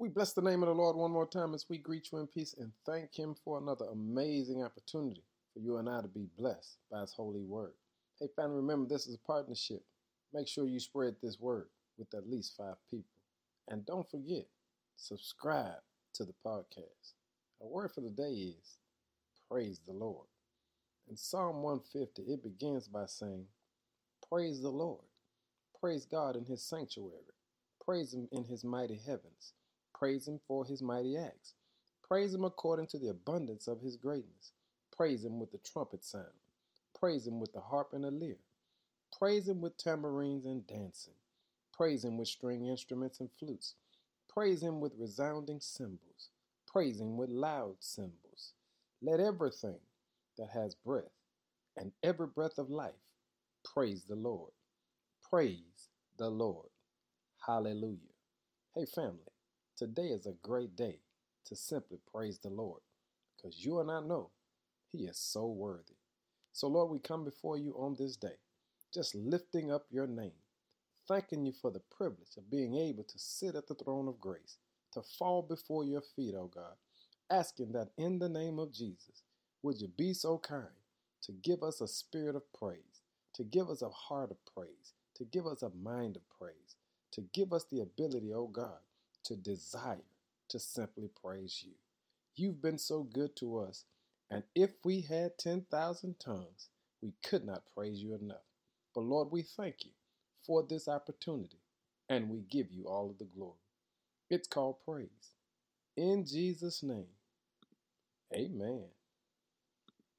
We bless the name of the Lord one more time as we greet you in peace and thank Him for another amazing opportunity for you and I to be blessed by His holy word. Hey, family, remember this is a partnership. Make sure you spread this word with at least five people. And don't forget, subscribe to the podcast. Our word for the day is praise the Lord. In Psalm 150, it begins by saying, Praise the Lord. Praise God in his sanctuary. Praise him in his mighty heavens. Praise him for his mighty acts. Praise him according to the abundance of his greatness. Praise him with the trumpet sound. Praise him with the harp and the lyre. Praise him with tambourines and dancing. Praise him with string instruments and flutes. Praise him with resounding cymbals. Praise him with loud cymbals. Let everything that has breath and every breath of life praise the Lord. Praise the Lord. Hallelujah. Hey, family. Today is a great day to simply praise the Lord because you and I know He is so worthy. So, Lord, we come before you on this day, just lifting up your name, thanking you for the privilege of being able to sit at the throne of grace, to fall before your feet, oh God, asking that in the name of Jesus, would you be so kind to give us a spirit of praise, to give us a heart of praise, to give us a mind of praise, to give us the ability, oh God, to desire to simply praise you. You've been so good to us, and if we had 10,000 tongues, we could not praise you enough. But Lord, we thank you for this opportunity, and we give you all of the glory. It's called praise. In Jesus' name, amen.